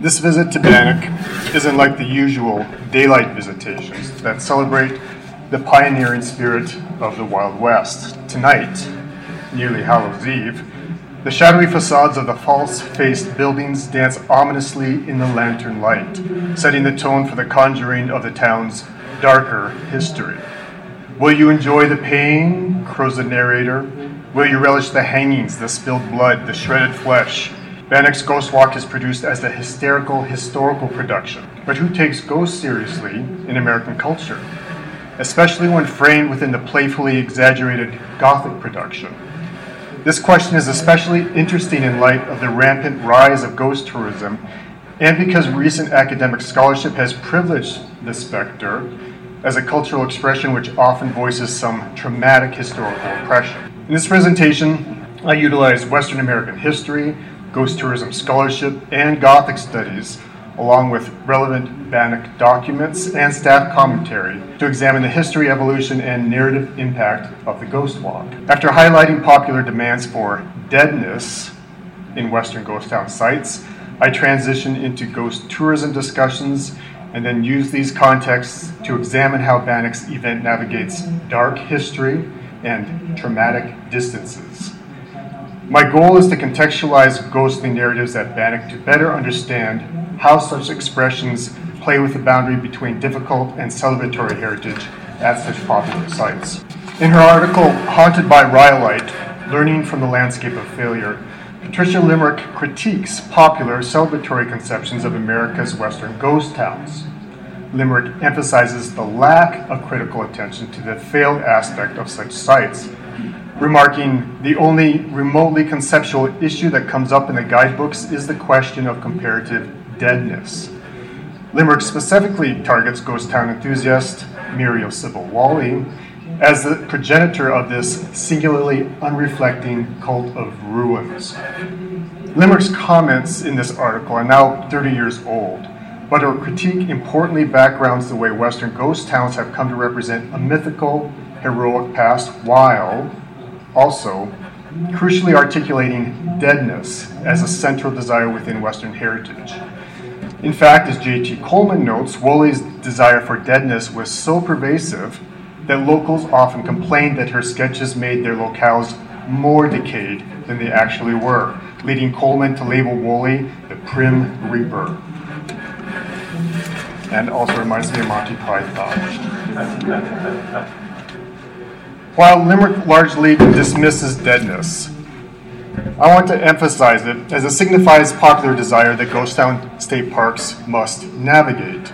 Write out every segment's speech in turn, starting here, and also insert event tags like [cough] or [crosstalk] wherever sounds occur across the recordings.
This visit to Bannack isn't like the usual daylight visitations that celebrate the pioneering spirit of the Wild West. Tonight, nearly Hallows Eve, the shadowy facades of the false faced buildings dance ominously in the lantern light, setting the tone for the conjuring of the town's darker history. Will you enjoy the pain? crows the narrator. Will you relish the hangings, the spilled blood, the shredded flesh? Bannack's Ghost Walk is produced as a hysterical historical production. But who takes ghosts seriously in American culture? Especially when framed within the playfully exaggerated Gothic production. This question is especially interesting in light of the rampant rise of ghost tourism and because recent academic scholarship has privileged the specter as a cultural expression which often voices some traumatic historical oppression. In this presentation, I utilize Western American history, ghost tourism scholarship, and Gothic studies, along with relevant Bannack documents and staff commentary to examine the history, evolution, and narrative impact of the Ghost Walk. After highlighting popular demands for deadness in Western ghost town sites, I transition into ghost tourism discussions and then use these contexts to examine how Bannack's event navigates dark history and traumatic distances. My goal is to contextualize ghostly narratives at Bannack to better understand how such expressions play with the boundary between difficult and celebratory heritage at such popular sites. In her article, Haunted by Rhyolite Learning from the Landscape of Failure, Patricia Limerick critiques popular celebratory conceptions of America's Western ghost towns. Limerick emphasizes the lack of critical attention to the failed aspect of such sites, remarking the only remotely conceptual issue that comes up in the guidebooks is the question of comparative deadness. Limerick specifically targets ghost town enthusiast Muriel Sibell Wolle as the progenitor of this singularly unreflecting cult of ruins. Limerick's comments in this article are now 30 years old, but her critique importantly backgrounds the way Western ghost towns have come to represent a mythical, heroic past while also crucially articulating deadness as a central desire within Western heritage. In fact, as J.T. Coleman notes, Wolle's desire for deadness was so pervasive that locals often complained that her sketches made their locales more decayed than they actually were, leading Coleman to label Wolle the Prim Reaper. And also reminds me of Monty Python. [laughs] While Limerick largely dismisses deadness, I want to emphasize it as it signifies popular desire that ghost town state parks must navigate.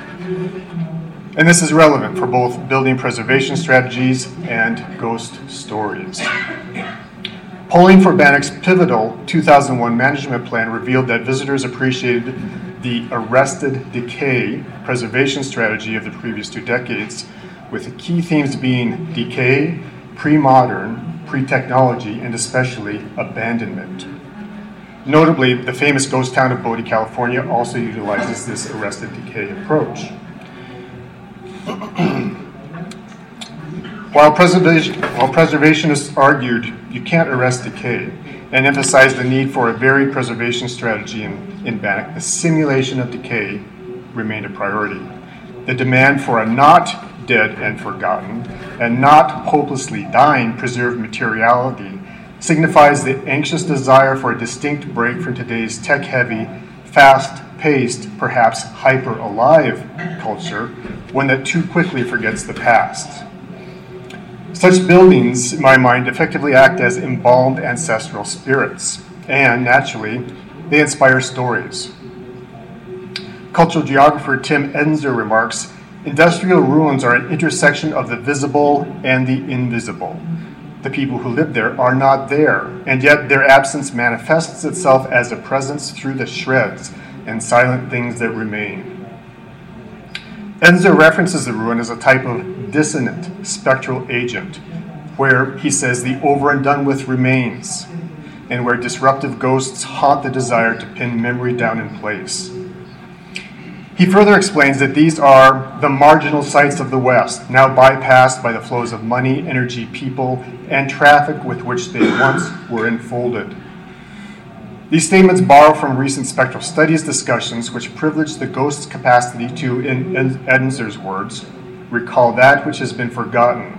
And this is relevant for both building preservation strategies and ghost stories. Polling for Bannack's pivotal 2001 management plan revealed that visitors appreciated the arrested decay preservation strategy of the previous two decades, with the key themes being decay, pre modern, pre technology, and especially abandonment. Notably, the famous ghost town of Bodie, California also utilizes this arrested decay approach. [clears throat] while, preservation, while preservationists argued you can't arrest decay and emphasized the need for a varied preservation strategy in, in Bannack, the simulation of decay remained a priority. The demand for a not dead and forgotten and not hopelessly dying preserved materiality signifies the anxious desire for a distinct break from today's tech heavy, fast paced, perhaps hyper alive culture, one that too quickly forgets the past. Such buildings, in my mind, effectively act as embalmed ancestral spirits, and naturally, they inspire stories. Cultural geographer Tim Edensor remarks Industrial ruins are an intersection of the visible and the invisible. The people who live there are not there, and yet their absence manifests itself as a presence through the shreds and silent things that remain. Edensor references the ruin as a type of dissonant spectral agent, where he says the over and done with remains, and where disruptive ghosts haunt the desire to pin memory down in place. He further explains that these are the marginal sites of the West, now bypassed by the flows of money, energy, people, and traffic with which they once were enfolded. These statements borrow from recent spectral studies discussions which privilege the ghost's capacity to, in Edensor's words, recall that which has been forgotten,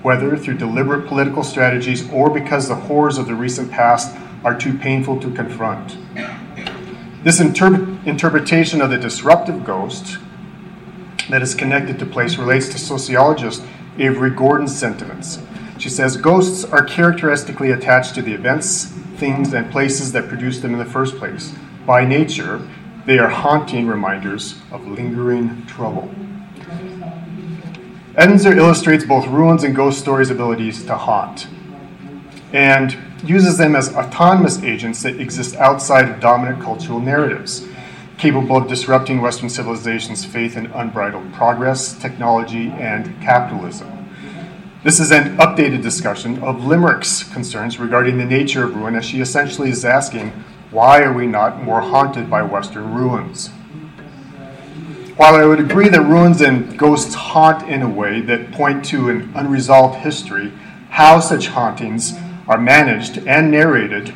whether through deliberate political strategies or because the horrors of the recent past are too painful to confront. This inter- interpretation of the disruptive ghost that is connected to place relates to sociologist Avery Gordon's sentiments. She says ghosts are characteristically attached to the events, things, and places that produce them in the first place. By nature, they are haunting reminders of lingering trouble. Edensor illustrates both ruins and ghost stories' abilities to haunt and uses them as autonomous agents that exist outside of dominant cultural narratives, capable of disrupting Western civilization's faith in unbridled progress, technology, and capitalism. This is an updated discussion of Limerick's concerns regarding the nature of ruin, as she essentially is asking, why are we not more haunted by Western ruins? While I would agree that ruins and ghosts haunt in a way that point to an unresolved history, how such hauntings are managed and narrated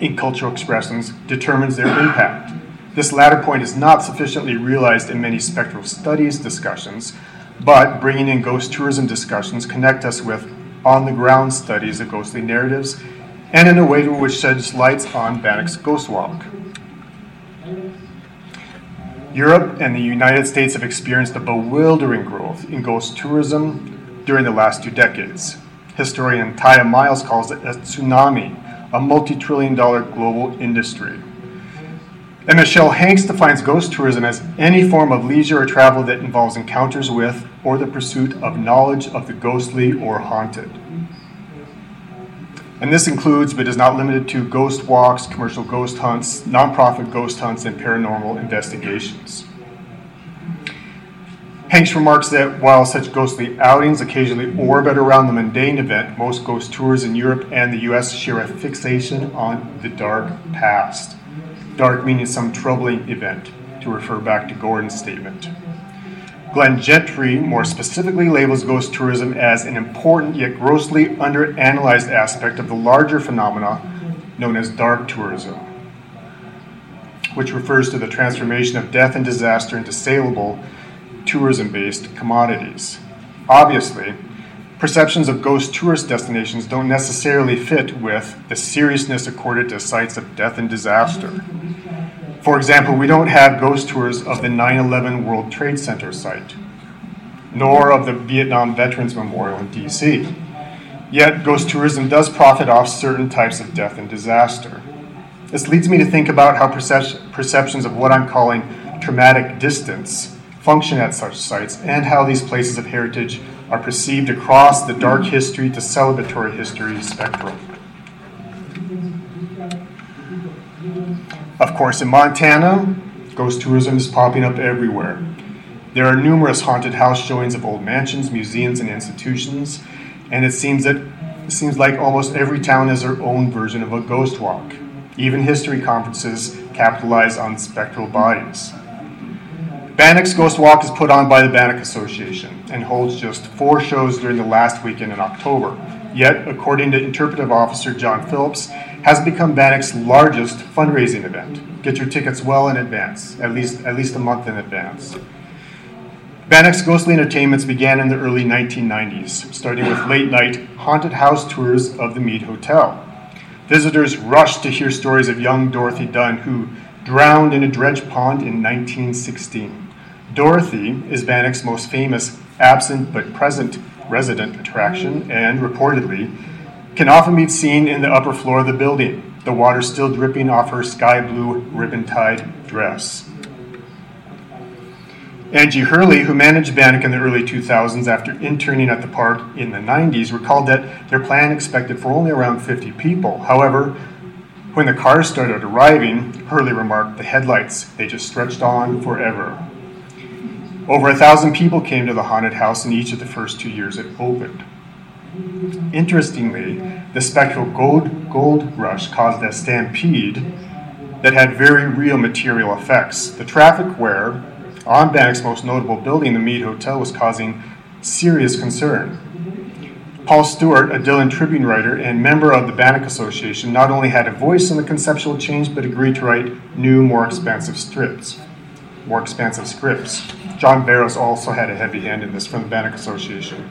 in cultural expressions determines their impact. This latter point is not sufficiently realized in many spectral studies discussions, but bringing in ghost tourism discussions connect us with on the ground studies of ghostly narratives and in a way which sheds lights on Bannack's Ghost Walk. Europe and the United States have experienced a bewildering growth in ghost tourism during the last two decades. Historian Tiya Miles calls it a tsunami, a multi trillion dollar global industry. And Michelle Hanks defines ghost tourism as any form of leisure or travel that involves encounters with or the pursuit of knowledge of the ghostly or haunted. And this includes, but is not limited to, ghost walks, commercial ghost hunts, nonprofit ghost hunts, and paranormal investigations. Hanks remarks that while such ghostly outings occasionally orbit around the mundane event, most ghost tours in Europe and the US share a fixation on the dark past. Dark meaning some troubling event, to refer back to Gordon's statement. Glenn Gentry more specifically labels ghost tourism as an important yet grossly underanalyzed aspect of the larger phenomena known as dark tourism, which refers to the transformation of death and disaster into saleable tourism based commodities. Obviously, perceptions of ghost tourist destinations don't necessarily fit with the seriousness accorded to sites of death and disaster. For example, we don't have ghost tours of the 9 11 World Trade Center site, nor of the Vietnam Veterans Memorial in DC. Yet, ghost tourism does profit off certain types of death and disaster. This leads me to think about how perceptions of what I'm calling traumatic distance function at such sites and how these places of heritage are perceived across the dark history to celebratory history spectrum. Of course, in Montana, ghost tourism is popping up everywhere. There are numerous haunted house showings of old mansions, museums, and institutions, and it seems that it seems like almost every town has their own version of a ghost walk. Even history conferences capitalize on spectral bodies. Bannack's Ghost Walk is put on by the Bannack Association and holds just four shows during the last weekend in October. Yet, according to interpretive officer John Phillips, has become Bannack's largest fundraising event. Get your tickets well in advance, at least at least a month in advance. Bannack's Ghostly Entertainments began in the early 1990s, starting with late night haunted house tours of the Meade Hotel. Visitors rushed to hear stories of young Dorothy Dunn, who drowned in a dredge pond in 1916. Dorothy is Bannack's most famous absent but present resident attraction, and reportedly can often be seen in the upper floor of the building, the water still dripping off her sky blue ribbon tied dress. Angie Hurley, who managed Bannack in the early 2000s after interning at the park in the 90s, recalled that their plan expected for only around 50 people. However, when the cars started arriving, Hurley remarked, the headlights, they just stretched on forever. Over a thousand people came to the haunted house in each of the first two years it opened. Interestingly, the spectral gold, gold rush caused a stampede that had very real material effects. The traffic wear on Bannack's most notable building, the Meade Hotel, was causing serious concern. Paul Stewart, a Dillon Tribune writer and member of the Bannack Association, not only had a voice in the conceptual change, but agreed to write new, more expansive strips. More expansive scripts. John Barrows also had a heavy hand in this from the Bannack Association.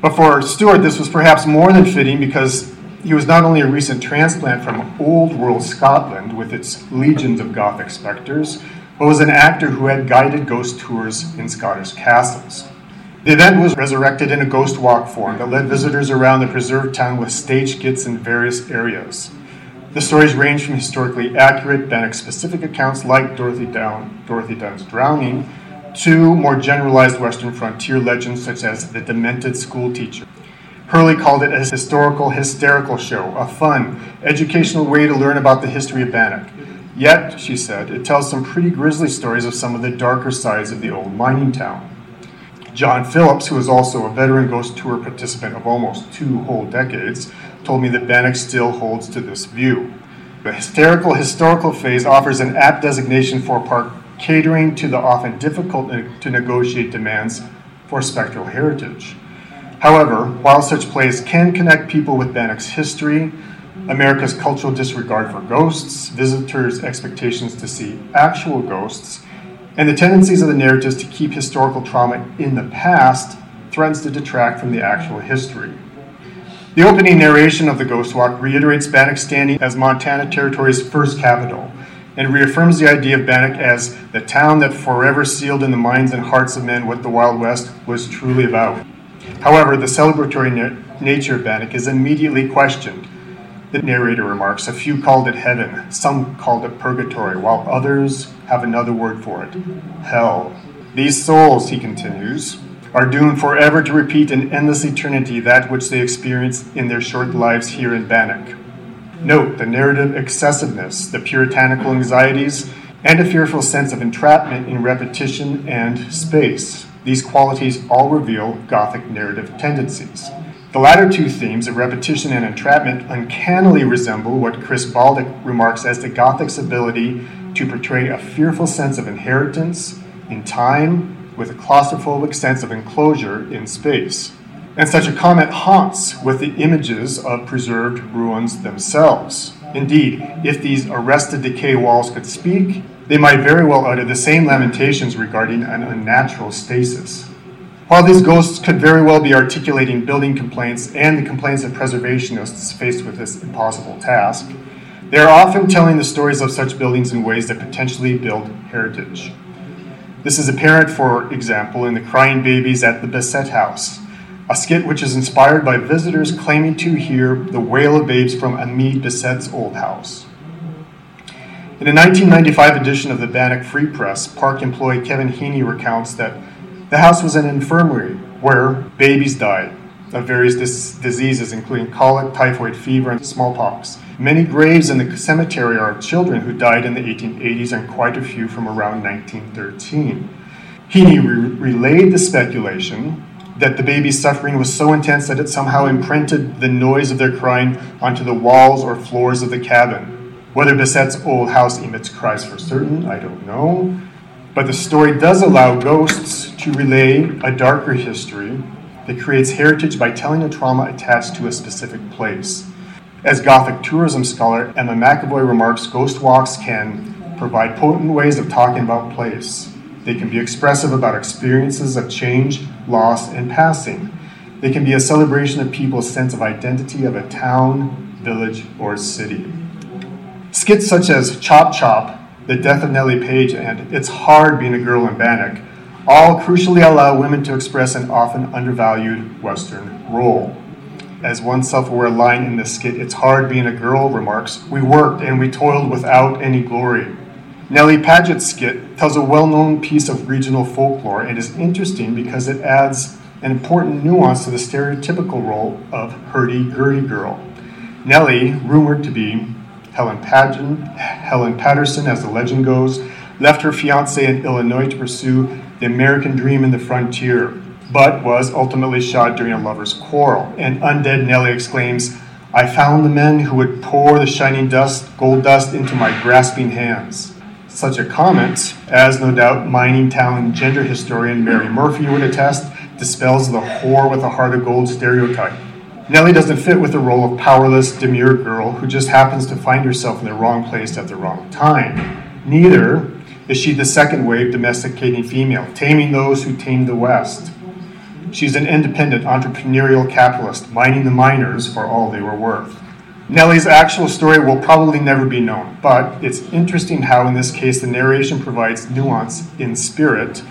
But for Stewart, this was perhaps more than fitting because he was not only a recent transplant from old world Scotland with its legions of Gothic spectres, but was an actor who had guided ghost tours in Scottish castles. The event was resurrected in a ghost walk form that led visitors around the preserved town with stage skits in various areas. The stories range from historically accurate Bannack specific accounts like Dorothy, Down, Dorothy Dunn's drowning to more generalized Western frontier legends such as the demented schoolteacher. Hurley called it a historical hysterical show, a fun, educational way to learn about the history of Bannack. Yet, she said, it tells some pretty grisly stories of some of the darker sides of the old mining town. John Phillips, who is also a veteran Ghost Tour participant of almost two whole decades, told me that Bannack still holds to this view. The hysterical historical phase offers an apt designation for a park catering to the often difficult to negotiate demands for spectral heritage. However, while such plays can connect people with Bannack's history, America's cultural disregard for ghosts, visitors' expectations to see actual ghosts, and the tendencies of the narratives to keep historical trauma in the past threatens to detract from the actual history. The opening narration of the Ghost Walk reiterates Bannack's standing as Montana Territory's first capital and reaffirms the idea of Bannack as the town that forever sealed in the minds and hearts of men what the Wild West was truly about. However, the celebratory na- nature of Bannack is immediately questioned the narrator remarks, a few called it heaven, some called it purgatory, while others have another word for it hell. These souls, he continues, are doomed forever to repeat in endless eternity that which they experienced in their short lives here in Bannack. Note the narrative excessiveness, the puritanical anxieties, and a fearful sense of entrapment in repetition and space. These qualities all reveal Gothic narrative tendencies. The latter two themes of repetition and entrapment uncannily resemble what Chris Baldick remarks as the Gothic's ability to portray a fearful sense of inheritance in time with a claustrophobic sense of enclosure in space. And such a comment haunts with the images of preserved ruins themselves. Indeed, if these arrested decay walls could speak, they might very well utter the same lamentations regarding an unnatural stasis. While these ghosts could very well be articulating building complaints and the complaints of preservationists faced with this impossible task, they are often telling the stories of such buildings in ways that potentially build heritage. This is apparent, for example, in the Crying Babies at the Bessette House, a skit which is inspired by visitors claiming to hear the wail of babes from Amede Bessette's old house. In a 1995 edition of the Bannack Free Press, park employee Kevin Heaney recounts that the house was an infirmary where babies died of various dis- diseases, including colic, typhoid fever, and smallpox. Many graves in the cemetery are of children who died in the 1880s, and quite a few from around 1913. Heaney re- relayed the speculation that the baby's suffering was so intense that it somehow imprinted the noise of their crying onto the walls or floors of the cabin. Whether Bessette's old house emits cries for certain, I don't know. But the story does allow ghosts to relay a darker history that creates heritage by telling a trauma attached to a specific place. As Gothic tourism scholar Emma McEvoy remarks, ghost walks can provide potent ways of talking about place. They can be expressive about experiences of change, loss, and passing. They can be a celebration of people's sense of identity of a town, village, or city. Skits such as Chop Chop the death of Nellie Page, and It's Hard Being a Girl in Bannack, all crucially allow women to express an often undervalued Western role. As one self aware line in the skit, It's Hard Being a Girl remarks, We worked and we toiled without any glory. Nellie Paget's skit tells a well known piece of regional folklore and is interesting because it adds an important nuance to the stereotypical role of hurdy-gurdy girl. Nellie, rumored to be Helen, Helen Patterson, as the legend goes, left her fiance in Illinois to pursue the American dream in the frontier, but was ultimately shot during a lover's quarrel. And undead Nellie exclaims, I found the men who would pour the shining dust, gold dust, into my grasping hands. Such a comment, as no doubt mining town gender historian Mary Murphy would attest, dispels the whore with a heart of gold stereotype. Nellie doesn't fit with the role of powerless, demure girl who just happens to find herself in the wrong place at the wrong time. Neither is she the second wave domesticating female, taming those who tame the West. She's an independent entrepreneurial capitalist, mining the miners for all they were worth. Nellie's actual story will probably never be known, but it's interesting how, in this case, the narration provides nuance in spirit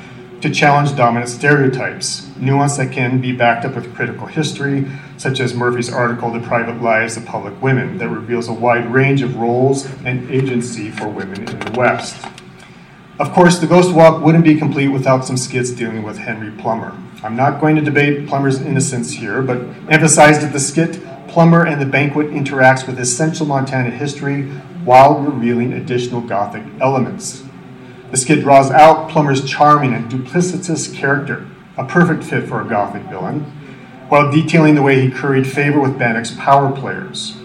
to challenge dominant stereotypes, nuance that can be backed up with critical history, such as Murphy's article, The Private Lives of Public Women, that reveals a wide range of roles and agency for women in the West. Of course, the Ghost Walk wouldn't be complete without some skits dealing with Henry Plummer. I'm not going to debate Plummer's innocence here, but emphasize that the skit Plummer and the Banquet interacts with essential Montana history while revealing additional Gothic elements. The skit draws out Plummer's charming and duplicitous character, a perfect fit for a Gothic villain, while detailing the way he curried favor with Bannack's power players.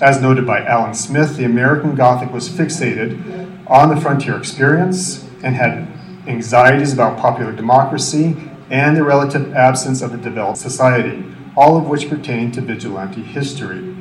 As noted by Alan Smith, the American Gothic was fixated on the frontier experience and had anxieties about popular democracy and the relative absence of a developed society, all of which pertain to vigilante history.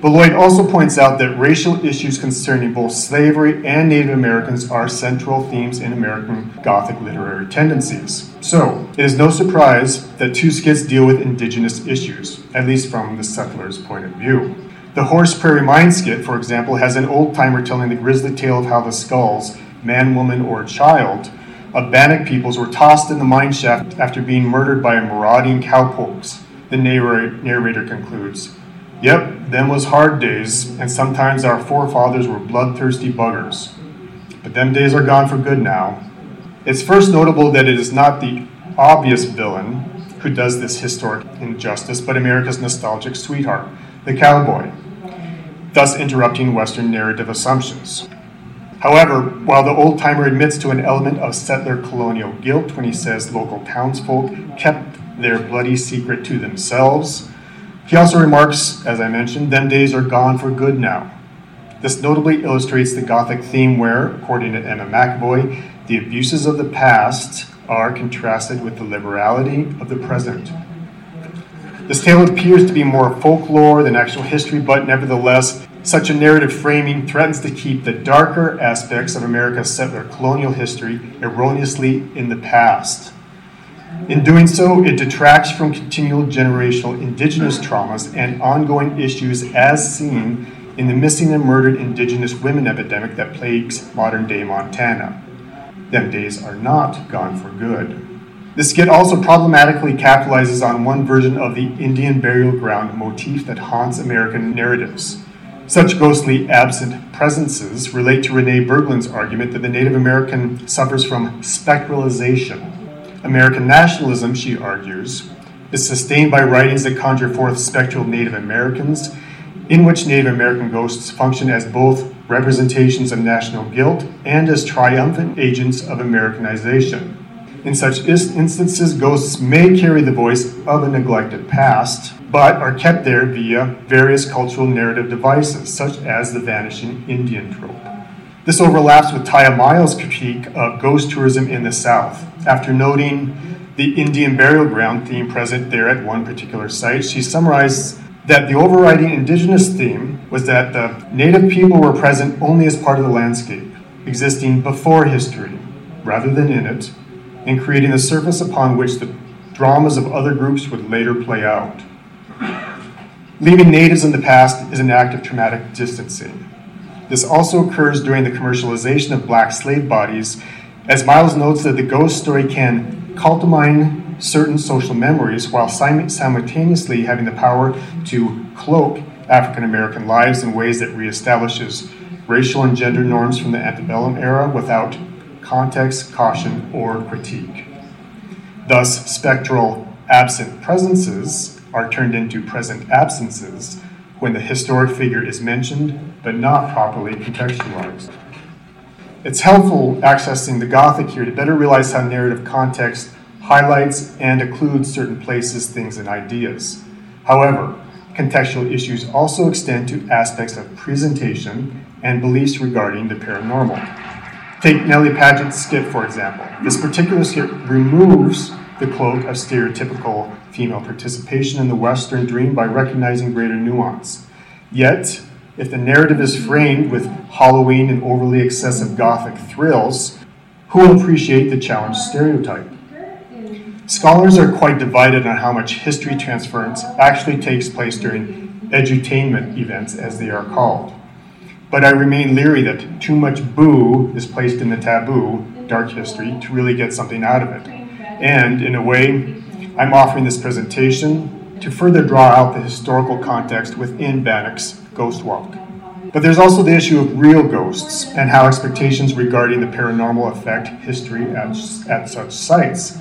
Beloit also points out that racial issues concerning both slavery and Native Americans are central themes in American Gothic literary tendencies. So, it is no surprise that two skits deal with indigenous issues, at least from the settler's point of view. The Horse Prairie Mine skit, for example, has an old timer telling the grisly tale of how the skulls, man, woman, or child, of Bannock peoples were tossed in the mine shaft after being murdered by marauding cowpokes. The narrator concludes Yep, them was hard days, and sometimes our forefathers were bloodthirsty buggers. But them days are gone for good now. It's first notable that it is not the obvious villain who does this historic injustice, but America's nostalgic sweetheart, the cowboy, thus interrupting Western narrative assumptions. However, while the old timer admits to an element of settler colonial guilt when he says local townsfolk kept their bloody secret to themselves, he also remarks, as I mentioned, them days are gone for good now. This notably illustrates the Gothic theme where, according to Emma McEvoy, the abuses of the past are contrasted with the liberality of the present. This tale appears to be more folklore than actual history, but nevertheless, such a narrative framing threatens to keep the darker aspects of America's settler colonial history erroneously in the past. In doing so, it detracts from continual generational indigenous traumas and ongoing issues as seen in the missing and murdered indigenous women epidemic that plagues modern day Montana. Them days are not gone for good. This skit also problematically capitalizes on one version of the Indian burial ground motif that haunts American narratives. Such ghostly absent presences relate to Renee Bergland's argument that the Native American suffers from spectralization American nationalism, she argues, is sustained by writings that conjure forth spectral Native Americans, in which Native American ghosts function as both representations of national guilt and as triumphant agents of Americanization. In such instances, ghosts may carry the voice of a neglected past, but are kept there via various cultural narrative devices, such as the vanishing Indian trope. This overlaps with Tiya Miles' critique of ghost tourism in the South. After noting the Indian burial ground theme present there at one particular site, she summarized that the overriding indigenous theme was that the native people were present only as part of the landscape, existing before history rather than in it, and creating the surface upon which the dramas of other groups would later play out. Leaving natives in the past is an act of traumatic distancing. This also occurs during the commercialization of black slave bodies, as Miles notes that the ghost story can cultivate certain social memories while simultaneously having the power to cloak African American lives in ways that reestablishes racial and gender norms from the antebellum era without context, caution, or critique. Thus, spectral absent presences are turned into present absences when the historic figure is mentioned but not properly contextualized. It's helpful accessing the Gothic here to better realize how narrative context highlights and occludes certain places, things, and ideas. However, contextual issues also extend to aspects of presentation and beliefs regarding the paranormal. Take Nellie Paget's skit, for example. This particular skit removes the cloak of stereotypical female participation in the Western dream by recognizing greater nuance. Yet, if the narrative is framed with Halloween and overly excessive gothic thrills, who will appreciate the challenged stereotype? Scholars are quite divided on how much history transference actually takes place during edutainment events, as they are called. But I remain leery that too much boo is placed in the taboo, dark history, to really get something out of it. And, in a way, I'm offering this presentation to further draw out the historical context within Bannack's Ghost Walk. But there's also the issue of real ghosts and how expectations regarding the paranormal affect history at, at such sites.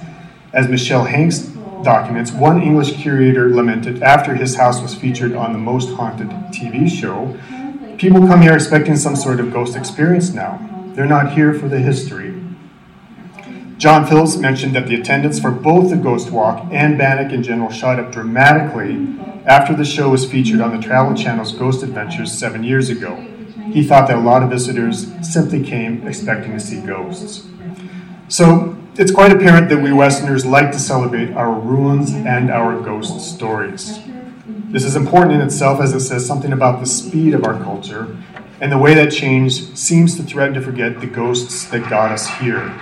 As Michelle Hanks documents, one English curator lamented after his house was featured on the Most Haunted TV show People come here expecting some sort of ghost experience now. They're not here for the history. John Phillips mentioned that the attendance for both the Ghost Walk and Bannack in general shot up dramatically after the show was featured on the Travel Channel's Ghost Adventures seven years ago. He thought that a lot of visitors simply came expecting to see ghosts. So it's quite apparent that we Westerners like to celebrate our ruins and our ghost stories. This is important in itself as it says something about the speed of our culture and the way that change seems to threaten to forget the ghosts that got us here.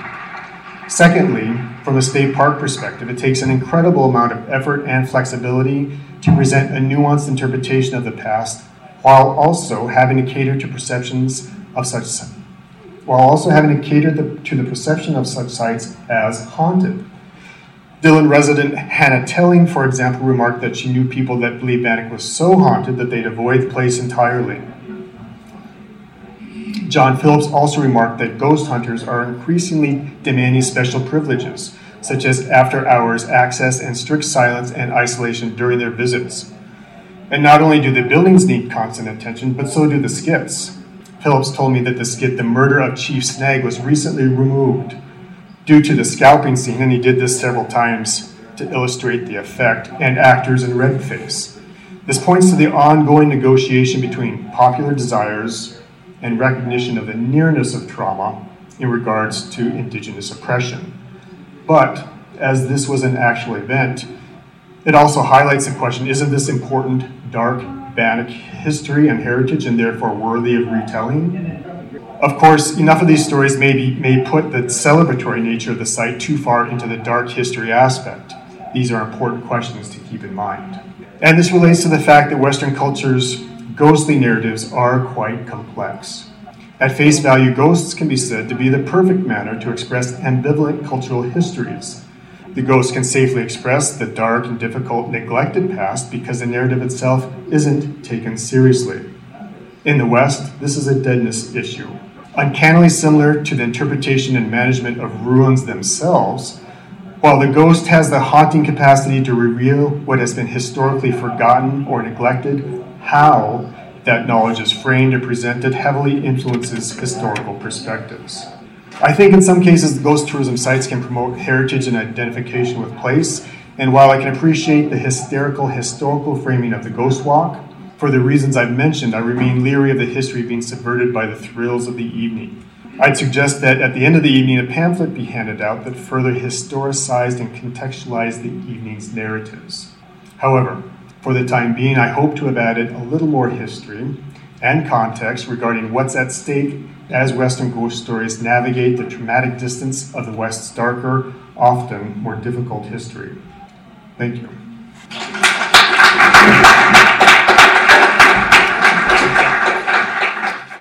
Secondly, from a state park perspective, it takes an incredible amount of effort and flexibility to present a nuanced interpretation of the past while also having to cater to perceptions of such while also having to cater the, to the perception of such sites as haunted. Dillon resident Hannah Telling, for example, remarked that she knew people that believed Bannack was so haunted that they'd avoid the place entirely. John Phillips also remarked that ghost hunters are increasingly demanding special privileges, such as after hours access and strict silence and isolation during their visits. And not only do the buildings need constant attention, but so do the skits. Phillips told me that the skit The Murder of Chief Snag was recently removed due to the scalping scene, and he did this several times to illustrate the effect, and actors in red face. This points to the ongoing negotiation between popular desires and recognition of the nearness of trauma in regards to Indigenous oppression. But as this was an actual event, it also highlights the question isn't this important, dark, Bannack history and heritage and therefore worthy of retelling? Of course, enough of these stories may, be, may put the celebratory nature of the site too far into the dark history aspect. These are important questions to keep in mind. And this relates to the fact that Western culture's ghostly narratives are quite complex. At face value, ghosts can be said to be the perfect manner to express ambivalent cultural histories. The ghost can safely express the dark and difficult neglected past because the narrative itself isn't taken seriously. In the West, this is a deadness issue uncannily similar to the interpretation and management of ruins themselves, while the ghost has the haunting capacity to reveal what has been historically forgotten or neglected, how that knowledge is framed and presented heavily influences historical perspectives. I think in some cases, ghost tourism sites can promote heritage and identification with place, and while I can appreciate the hysterical historical framing of the ghost walk, for the reasons I've mentioned, I remain leery of the history being subverted by the thrills of the evening. I'd suggest that at the end of the evening, a pamphlet be handed out that further historicized and contextualized the evening's narratives. However, for the time being, I hope to have added a little more history and context regarding what's at stake as Western ghost stories navigate the traumatic distance of the West's darker, often more difficult history. Thank you.